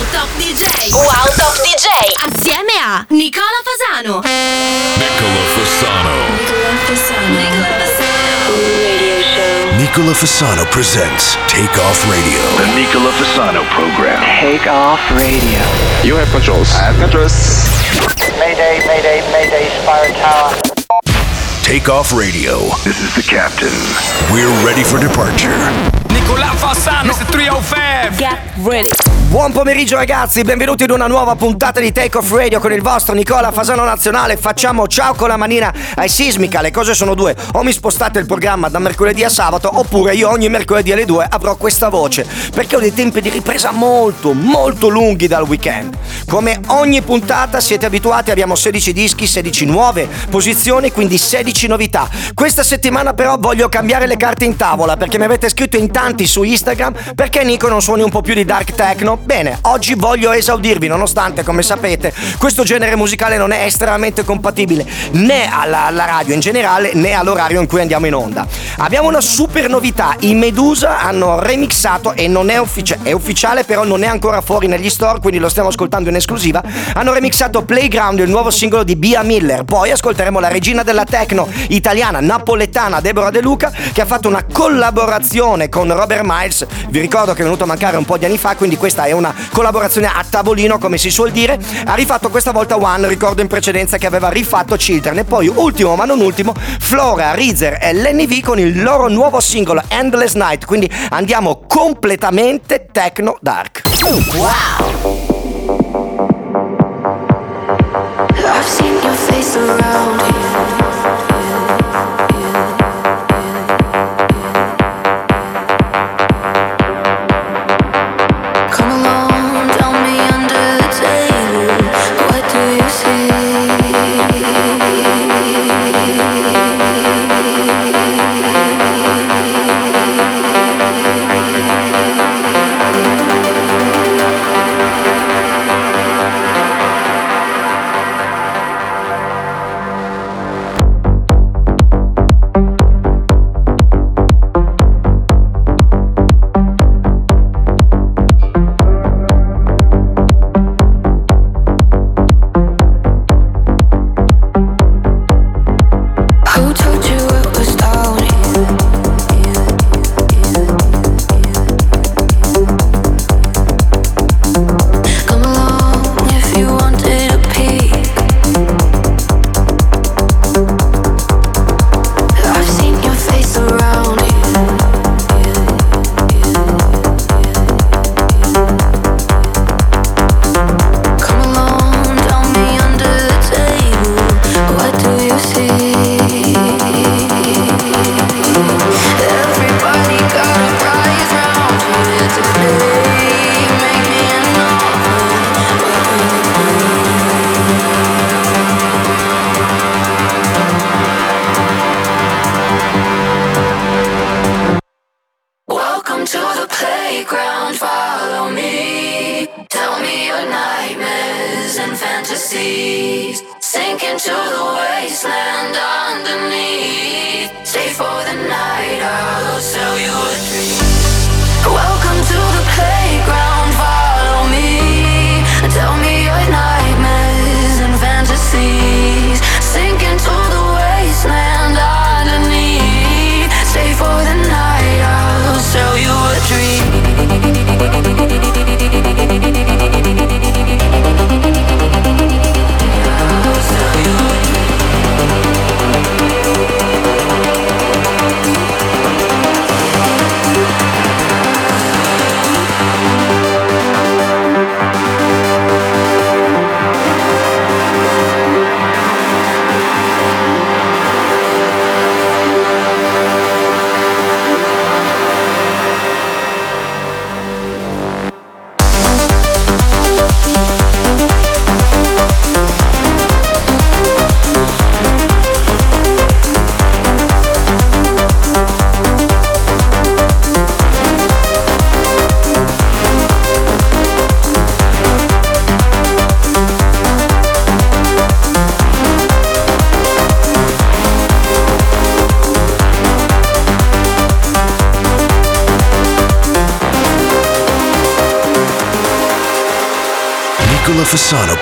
Wow Top DJ. Wow Top DJ. Assieme a Nicola Fasano. Nicola Fasano. Nicola Fasano. Nicola Fasano. Radio show. Nicola Fasano presents Take Off Radio. The Nicola Fasano program. Take off radio. You have controls. I have controls. Mayday, mayday, mayday, Spire Tower. Take Off Radio. This is the captain. We're ready for departure. Nicola Fassano, Mr. 305. Get ready. Buon pomeriggio ragazzi, benvenuti ad una nuova puntata di Take Off Radio con il vostro Nicola Fasano Nazionale. Facciamo ciao con la manina ai Sismica, le cose sono due. O mi spostate il programma da mercoledì a sabato oppure io ogni mercoledì alle due avrò questa voce, perché ho dei tempi di ripresa molto, molto lunghi dal weekend. Come ogni puntata siete abituati, abbiamo 16 dischi, 16 nuove posizioni, quindi 16 novità. Questa settimana però voglio cambiare le carte in tavola perché mi avete scritto in tanti su Instagram perché Nico non suoni un po' più di dark techno. Bene, oggi voglio esaudirvi nonostante, come sapete, questo genere musicale non è estremamente compatibile né alla, alla radio in generale né all'orario in cui andiamo in onda. Abbiamo una super novità, i Medusa hanno remixato e non è, uffici- è ufficiale però non è ancora fuori negli store, quindi lo stiamo ascoltando in esclusiva. Hanno remixato Playground, il nuovo singolo di Bia Miller. Poi ascolteremo la regina della techno italiana napoletana Deborah De Luca che ha fatto una collaborazione con Robert Miles. Vi ricordo che è venuto a mancare un po' di anni fa, quindi questa è una collaborazione a tavolino, come si suol dire. Ha rifatto questa volta One, ricordo in precedenza che aveva rifatto Children. E poi, ultimo ma non ultimo, Flora, Reezer e Lenny V con il loro nuovo singolo Endless Night. Quindi andiamo completamente techno dark. I've seen your face around here.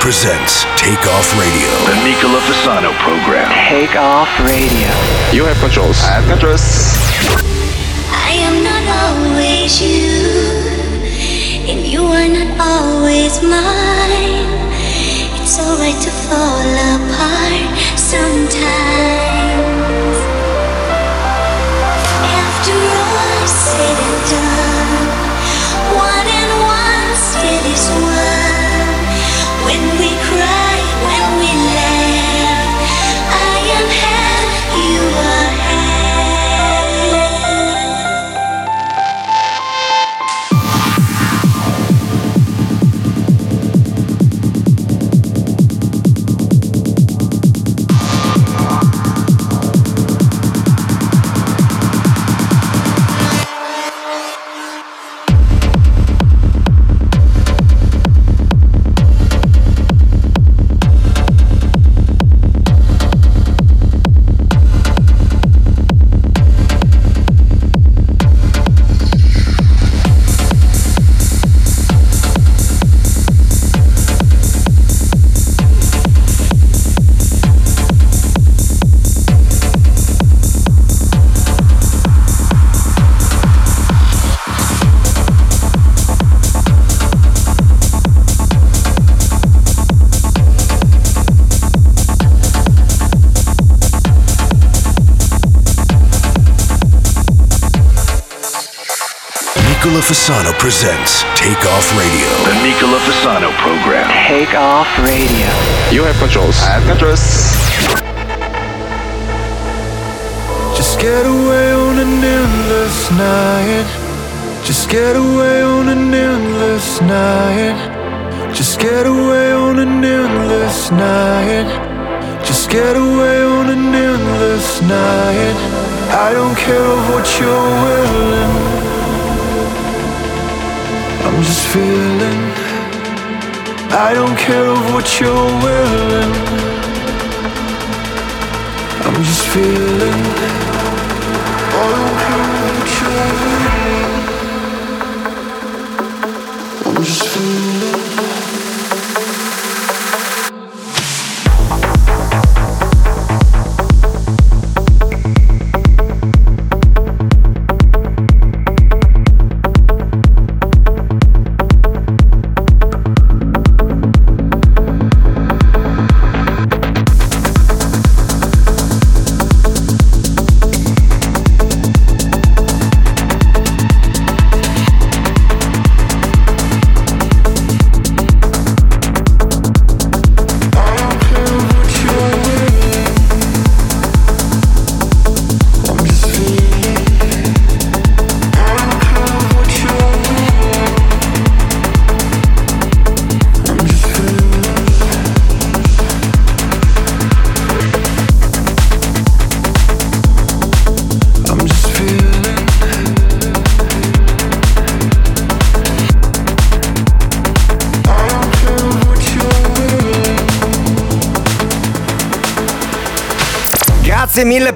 Presents Take Off Radio. The Nicola Fasano program. Take off radio. You have controls. I have controls. I am not always you, and you are not always mine. Fasano presents Take Off Radio. The Nicola Fasano program. Take off radio. You have controls. I have controls. Just get away on an endless night. Just get away on an endless night. Just get away on an endless night. Just get away on an endless night. I don't care of what you're willing. I'm just feeling. I don't care of what you're willing. I'm just feeling. I don't care what you're willing. I'm just feeling.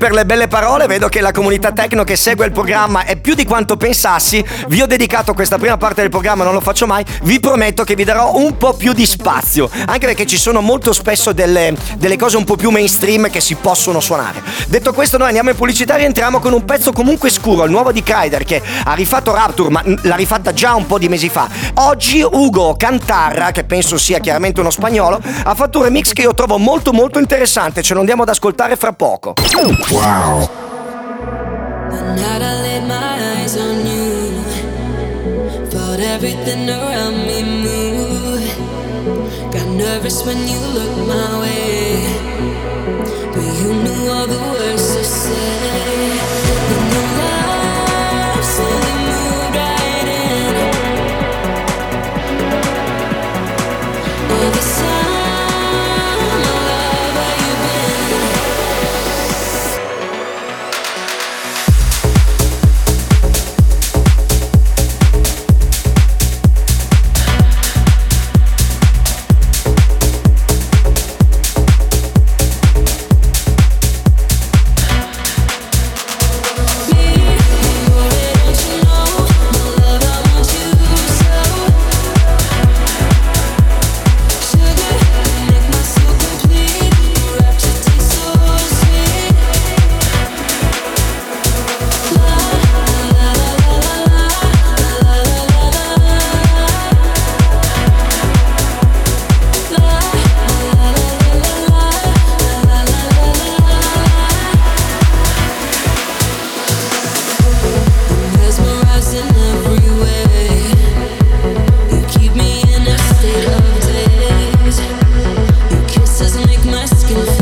Per le belle parole, vedo che la comunità tecno che segue il programma è più di quanto pensassi. Vi ho dedicato questa prima parte del programma, non lo faccio mai. Vi prometto che vi darò un po' più di spazio, anche perché ci sono molto spesso delle, delle cose un po' più mainstream che si possono suonare. Detto questo, noi andiamo in pubblicità e entriamo con un pezzo comunque scuro, il nuovo di Kryder che ha rifatto Rapture, ma l'ha rifatta già un po' di mesi fa. Oggi Ugo Cantarra, che penso sia chiaramente uno spagnolo, ha fatto un remix che io trovo molto molto interessante, ce lo andiamo ad ascoltare fra poco. Wow. Everything around me move. Got nervous when you looked my way, you knew all the words Cause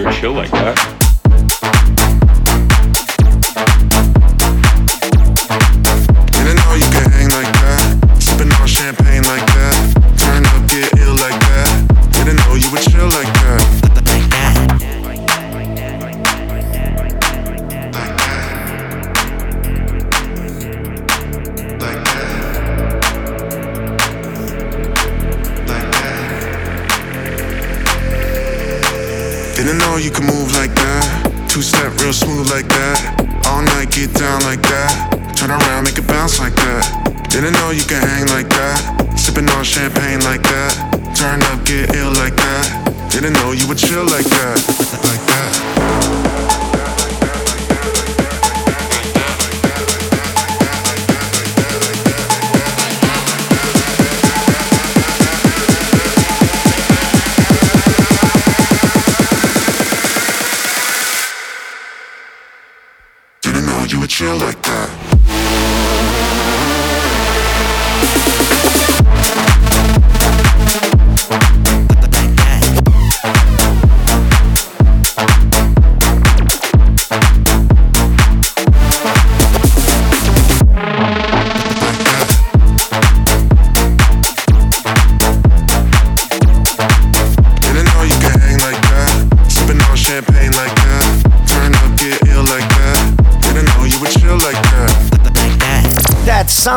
your chill like that.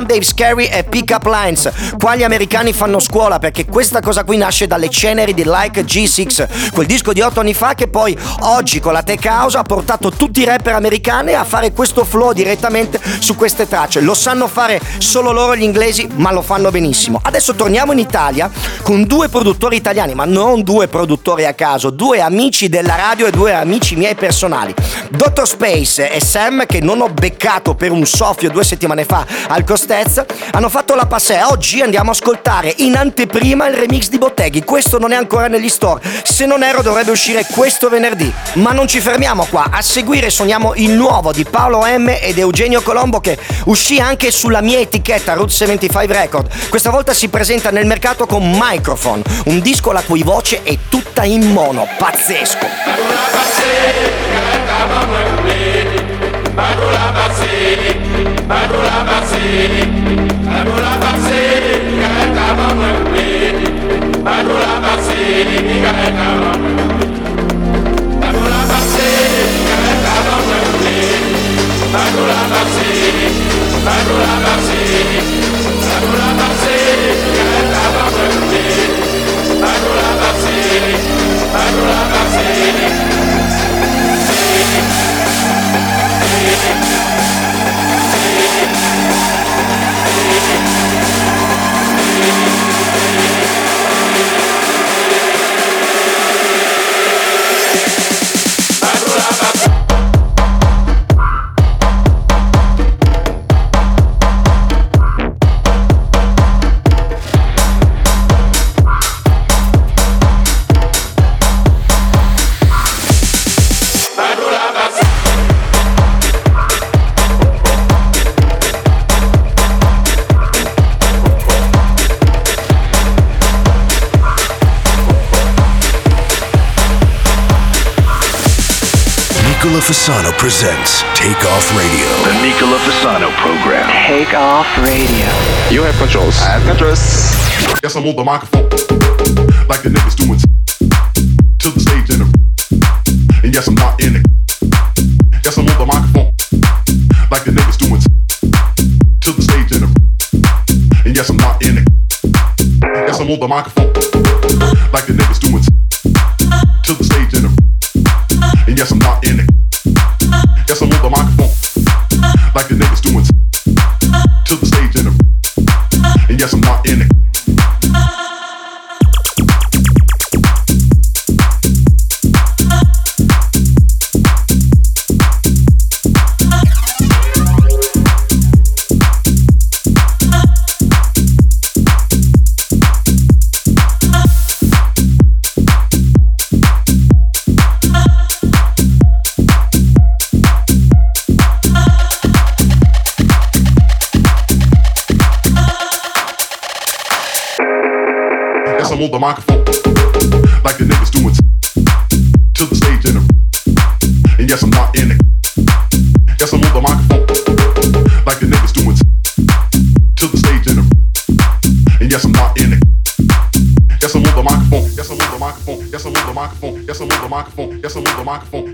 Dave Scary e Pick Up Lines. Qua gli americani fanno scuola perché questa cosa qui nasce dalle ceneri di Like G6, quel disco di otto anni fa che poi oggi con la Tech House ha portato tutti i rapper americani a fare questo flow direttamente su queste tracce. Lo sanno fare solo loro gli inglesi, ma lo fanno benissimo. Adesso torniamo in Italia con due produttori italiani, ma non due produttori a caso, due amici della radio e due amici miei personali. Dr. Space e Sam che non ho beccato per un soffio due settimane fa al Costez, hanno fatto la passè. Oggi andiamo a ascoltare in anteprima il remix di Botteghi. Questo non è ancora negli store. Se non ero dovrebbe uscire questo venerdì. Ma non ci fermiamo qua. A seguire suoniamo il nuovo di Paolo M ed Eugenio Colombo che uscì anche sulla mia etichetta Route 75 Record. Questa volta si presenta nel mercato con Microphone, un disco la cui voce è tutta in mono. Pazzesco. Badola Basé, Badola Basé, Mikael Tamamwe, Badola Basé, Mikael Tamamwe, Badola Basé, Mikael Tamamwe, Badola Basé, Badola Basé, presents Take Off Radio. The Nicola Fasano program. Take off radio. You have controls. I have controls. Yes, I'm on the microphone. Like the niggas doing to the stage and the And yes, I'm not in it. Yes, I'm on the microphone. Like the niggas doing to the stage and the And yes, I'm not in it. Yes, I'm on the microphone. Like the microphone. Like the niggas doing to the stage and the And yes, I'm not in it. Yes, I'm on the microphone. Like the niggas doing to the stage and the And yes, I'm not in it. Yes, I'm on the microphone. Yes, I'm on the microphone. Yes, I'm on the microphone. Yes, I'm on the microphone. Yes, I'm on the microphone.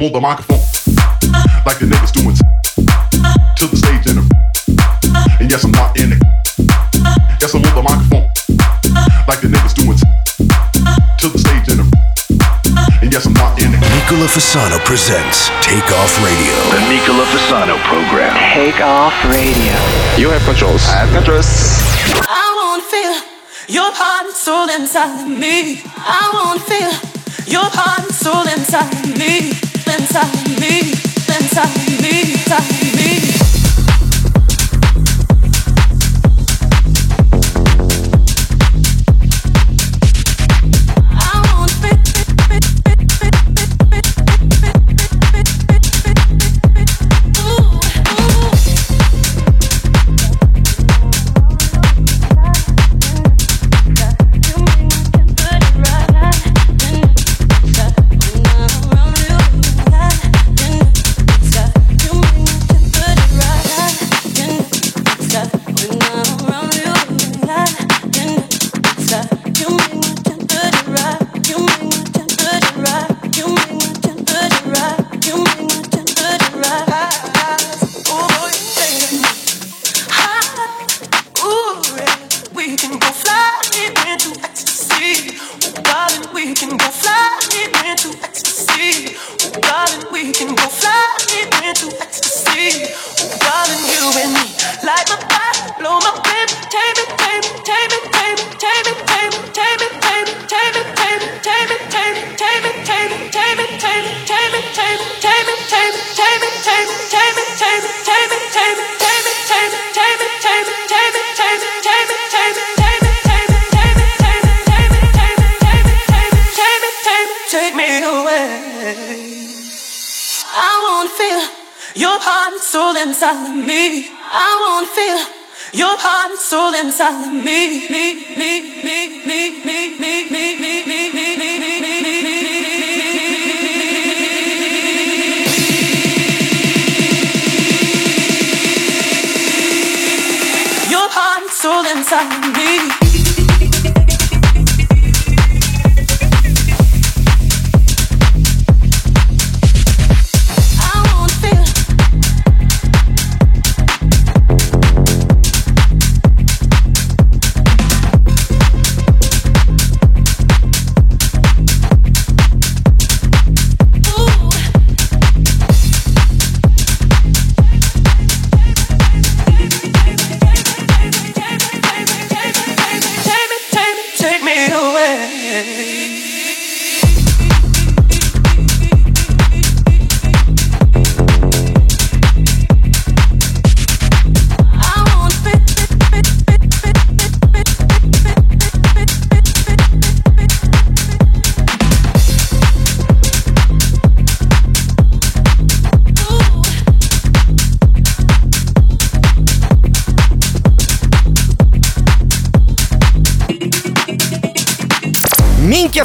Yes, the microphone. Like the niggas doing to the stage and the And yes, I'm not in it. Yes, I'm on the microphone. Like the niggas doing to the stage and the And yes, I'm not in it. Nicola Fasano presents Take Off Radio. The Nicola Fasano program. Take off radio. You have controls. I have controls. I wanna feel your heart and soul inside of me. I wanna feel your heart and soul inside of me, inside me, inside me, inside me. Inside of me. Me, me,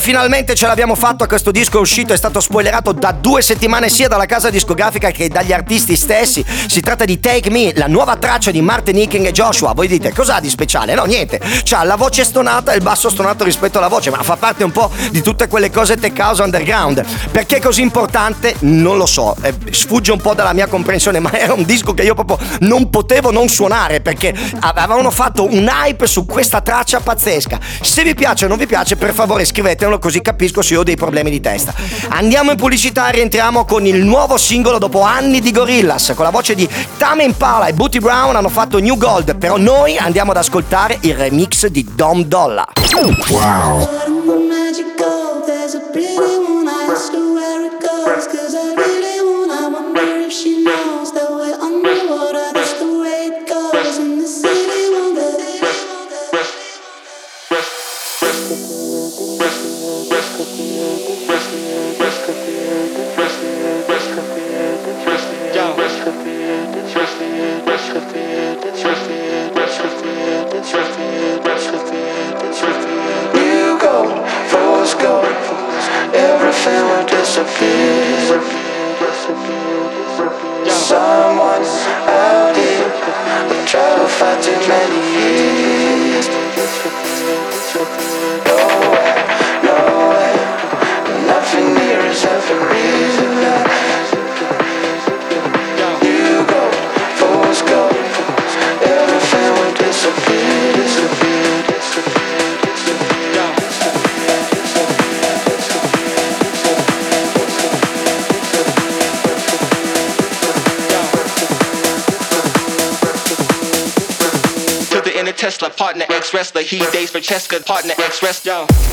finalmente ce l'abbiamo fatto. Questo disco è uscito, è stato spoilerato da due settimane sia dalla casa discografica che dagli artisti stessi. Si tratta di Take Me, la nuova traccia di Martin King e Joshua. Voi dite, cos'ha di speciale? No, niente. C'ha la voce stonata e il basso stonato rispetto alla voce, ma fa parte un po' di tutte quelle cose tech house underground. Perché è così importante? Non lo so. Eh, sfugge un po' dalla mia comprensione, ma era un disco che io proprio non potevo non suonare perché avevano fatto un hype su questa traccia pazzesca. Se vi piace o non vi piace, per favore scrivetemelo così capisco se ho dei problemi di testa. Andiamo in pubblicità e rientriamo con il nuovo singolo dopo anni di Gorillaz. Con la voce di Tame Impala e Booty Brown hanno fatto New Gold, però noi andiamo ad ascoltare il remix di Dom Dolla. Wow. Cause I really wanna wonder if she knows wrestler. He dates Francesca, partner ex wrestler.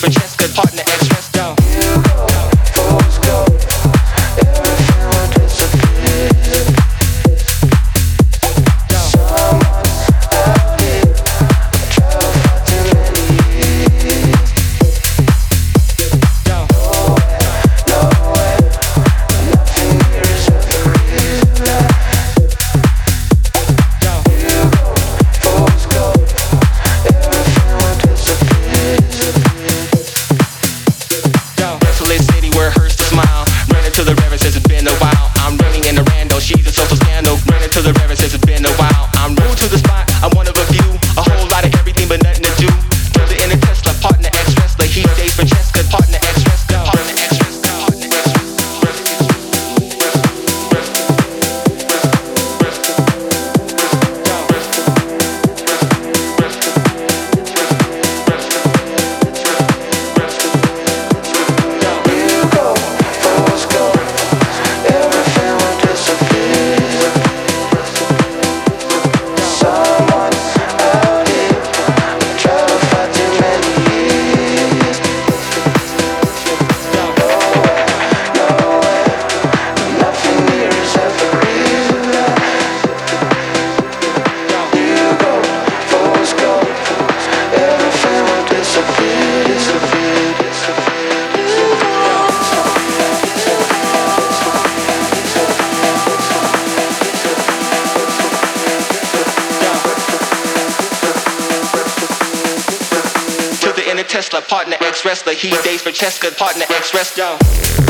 Francesca, partner ex Tesla, partner ex wrestler. He dates for Cheska, partner ex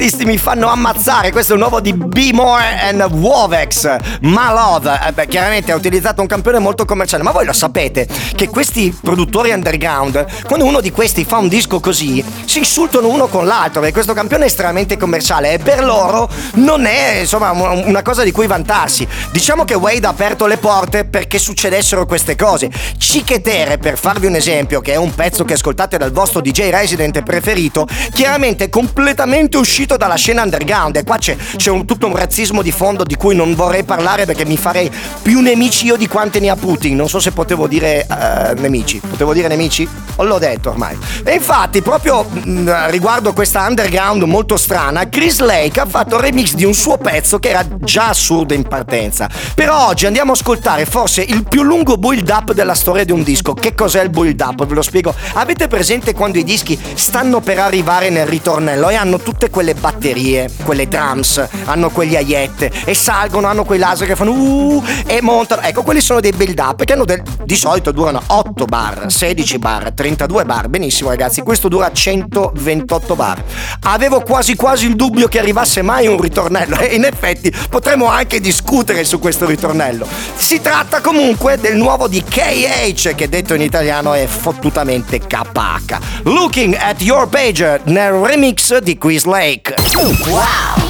Me questi mi fanno ammazzare. Questo è un nuovo di Be More and Wovex. My Love. Eh beh, chiaramente ha utilizzato un campione molto commerciale. Ma voi lo sapete che questi produttori underground, quando uno di questi fa un disco così, si insultano uno con l'altro. Perché questo campione è estremamente commerciale e per loro non è insomma un- una cosa di cui vantarsi. Diciamo che Wade ha aperto le porte perché succedessero queste cose. Cichetere, per farvi un esempio, che è un pezzo che ascoltate dal vostro DJ resident preferito, chiaramente è completamente uscito dalla scena underground. E qua c'è, c'è un- tutto un razzismo di fondo di cui non vorrei parlare perché mi farei più nemici io di quante ne ha Putin. Non so se potevo dire eh, nemici. Potevo dire nemici? O l'ho detto ormai. E infatti, proprio mh, riguardo questa underground molto strana, Chris Lake ha fatto il remix di un suo pezzo che era già assurdo in partenza. Però oggi andiamo a ascoltare forse il più lungo build up della storia di un disco. Che cos'è il build up? Ve lo spiego. Avete presente quando i dischi stanno per arrivare nel ritornello e hanno tutte quelle batterie, quelle drums, hanno quegli aiette e salgono, hanno quei laser che fanno uh, e montano. Ecco, quelli sono dei build up che del- di solito durano 8 bar, 16 bar, 32 bar. Benissimo ragazzi, questo dura 128 bar. Avevo quasi quasi il dubbio che arrivasse mai un ritornello e in effetti potremmo anche discutere su questo ritornello. Si tratta comunque del nuovo di KH che detto in italiano è fottutamente KH. Looking at your page nel remix di Quiz Lake. Fasano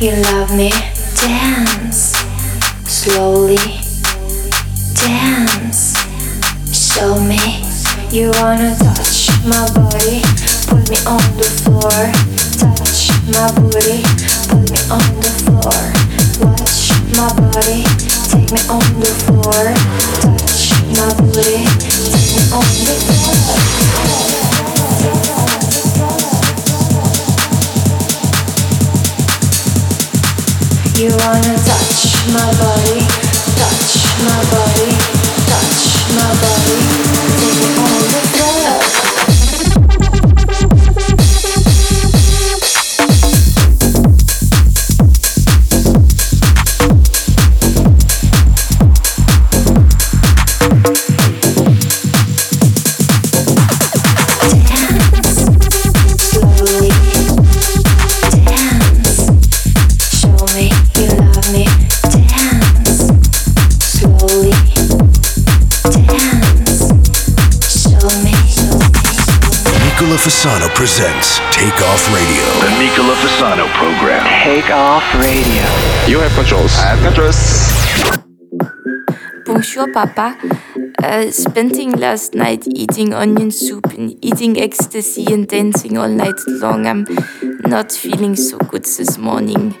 You love me. Dance slowly. Dance. Show me you wanna touch my body. Put me on the floor. Touch my booty. Put me on the floor. Watch my body. Take me on the floor. Touch my booty. Take me on the floor. Presents Take Off Radio. The Nicola Fasano program. Take off radio. You have controls. I have controls. Bonjour, Papa. Uh, spending last night eating onion soup and eating ecstasy and dancing all night long. I'm not feeling so good this morning.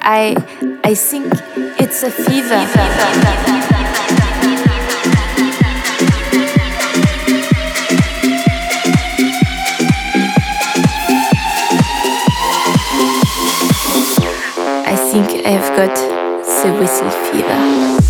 I I think it's a fever. I think I've got the whistle fever.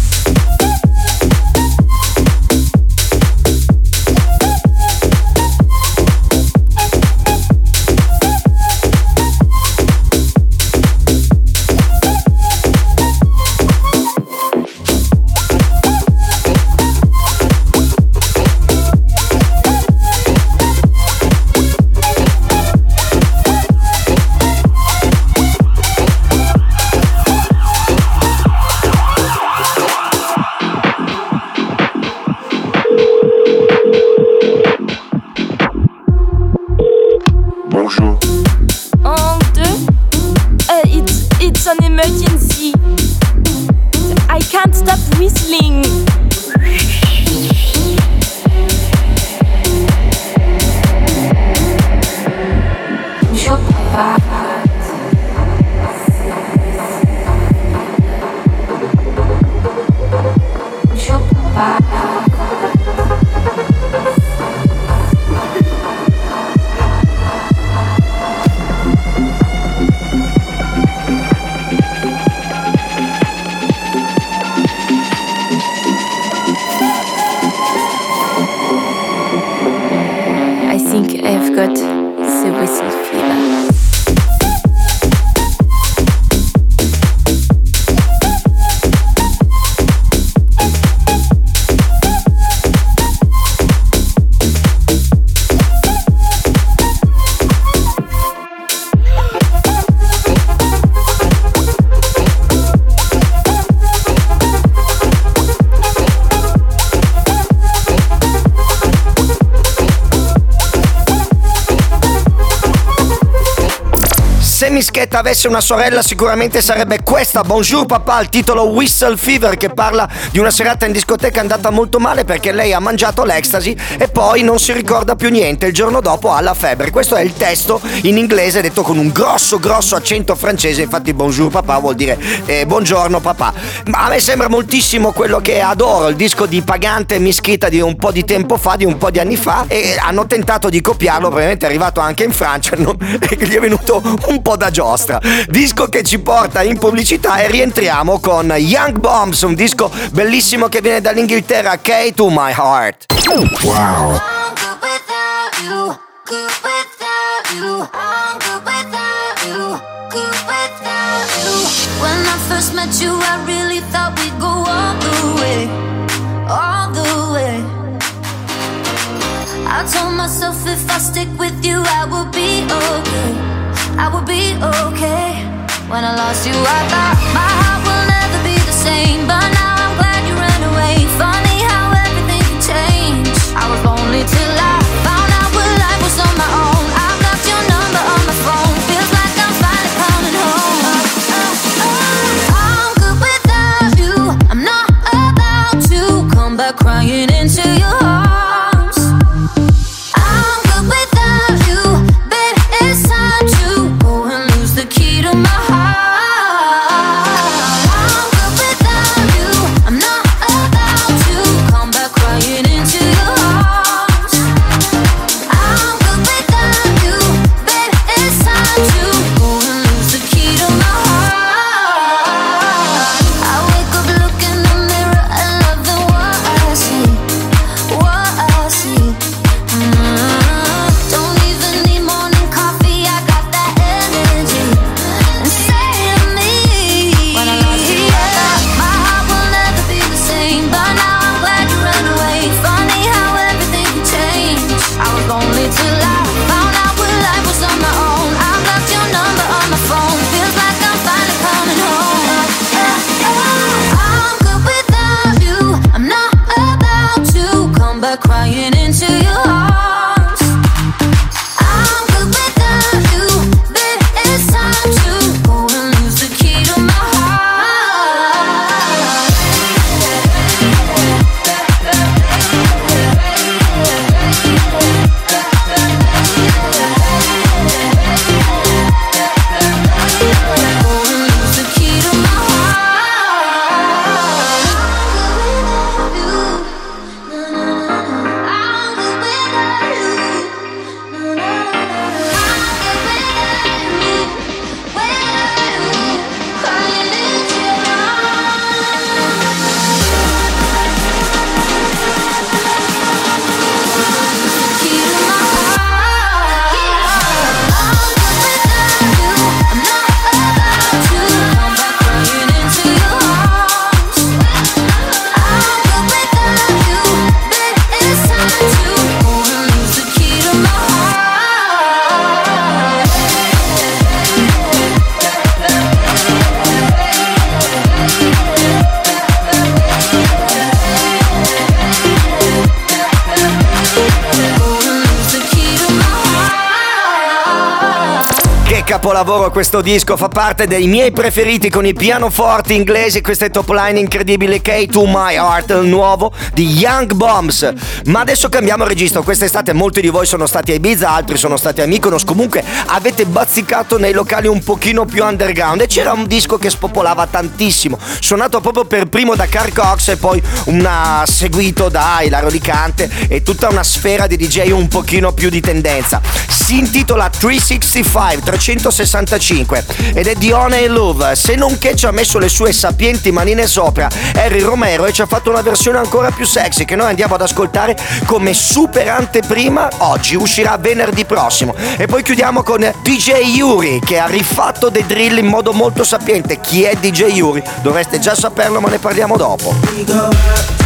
Mischetta avesse una sorella sicuramente sarebbe questa, Bonjour papà, il titolo Whistle Fever che parla di una serata in discoteca andata molto male perché lei ha mangiato l'ecstasy e poi non si ricorda più niente, il giorno dopo ha la febbre. Questo è il testo in inglese detto con un grosso grosso accento francese, infatti Bonjour papà vuol dire eh, buongiorno papà. Ma a me sembra moltissimo quello che adoro, il disco di Pagante Mischita di un po' di tempo fa, di un po' di anni fa e hanno tentato di copiarlo, probabilmente è arrivato anche in Francia no? e gli è venuto un po' da giostra. Disco che ci porta in pubblicità e rientriamo con Young Bombs, un disco bellissimo che viene dall'Inghilterra, K to My Heart. Wow. When I first met you, I really thought we'd go all the way, all the way. I told myself if I stick with you, I will be okay. I will be okay. When I lost you, I thought my heart will never be the same, but now capolavoro questo disco, fa parte dei miei preferiti con i pianoforti inglesi, queste top line incredibili K to My Heart, il nuovo di Young Bombs. Ma adesso cambiamo registro, quest'estate molti di voi sono stati a Ibiza, altri sono stati a Mykonos, comunque avete bazzicato nei locali un pochino più underground e c'era un disco che spopolava tantissimo, suonato proprio per primo da Carl Cox e poi una seguito da Ilario Licante e tutta una sfera di DJ un pochino più di tendenza. Si intitola 365, 365 ed è di One e Love, se non che ci ha messo le sue sapienti manine sopra Harry Romero e ci ha fatto una versione ancora più sexy che noi andiamo ad ascoltare come super anteprima oggi, uscirà venerdì prossimo e poi chiudiamo con DJ Yuri che ha rifatto dei drill in modo molto sapiente. Chi è DJ Yuri? Dovreste già saperlo ma ne parliamo dopo.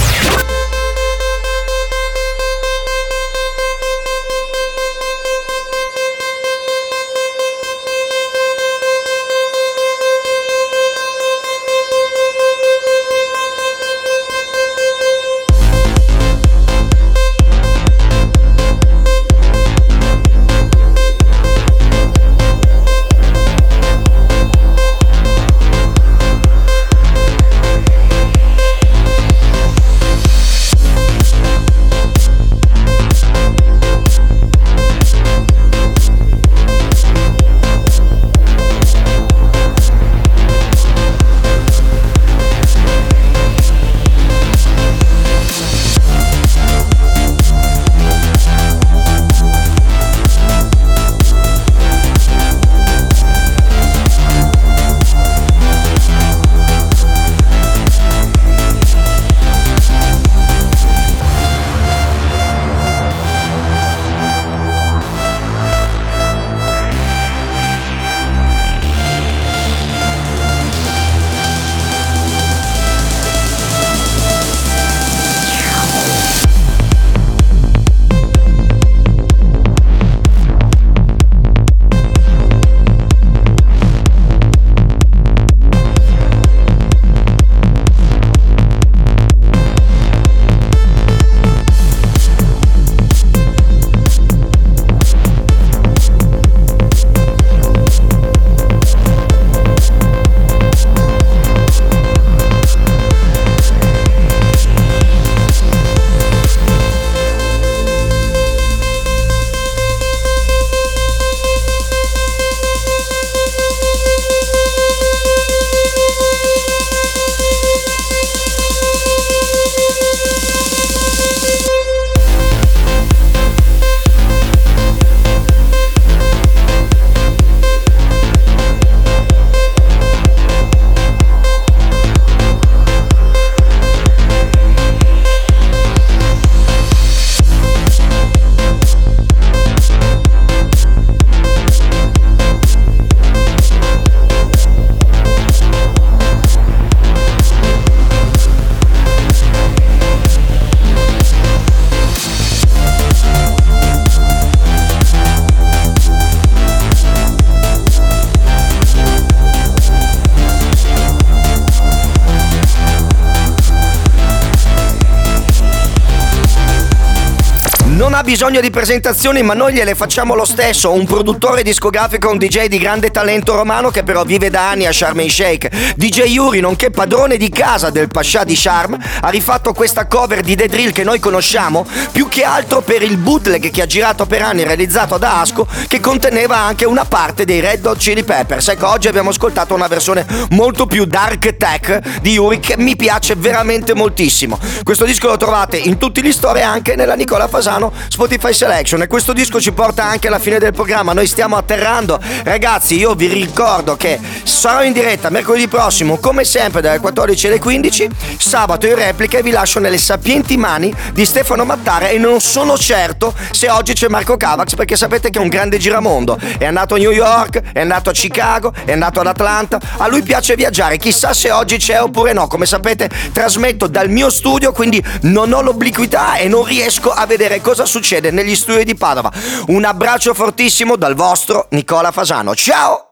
Ha bisogno di presentazioni, ma noi gliele facciamo lo stesso. Un produttore discografico, un DJ di grande talento romano che però vive da anni a Sharm el Sheikh. DJ Yuri, nonché padrone di casa del Pascià di Sharm, ha rifatto questa cover di The Drill che noi conosciamo più che altro per il bootleg che ha girato per anni realizzato da Asco che conteneva anche una parte dei Red Hot Chili Peppers. Ecco, oggi abbiamo ascoltato una versione molto più dark tech di Yuri che mi piace veramente moltissimo. Questo disco lo trovate in tutti gli store e anche nella Nicola Fasano Spotify Selection e questo disco ci porta anche alla fine del programma. Noi stiamo atterrando. Ragazzi, io vi ricordo che sarò in diretta mercoledì prossimo, come sempre, dalle 14 alle 15, sabato in replica e vi lascio nelle sapienti mani di Stefano Mattara e non sono certo se oggi c'è Marco Cavax perché sapete che è un grande giramondo. È andato a New York, è andato a Chicago, è andato ad Atlanta. A lui piace viaggiare, chissà se oggi c'è oppure no. Come sapete, trasmetto dal mio studio, quindi non ho l'obliquità e non riesco a vedere cosa succede negli studi di Padova. Un abbraccio fortissimo dal vostro Nicola Fasano. Ciao!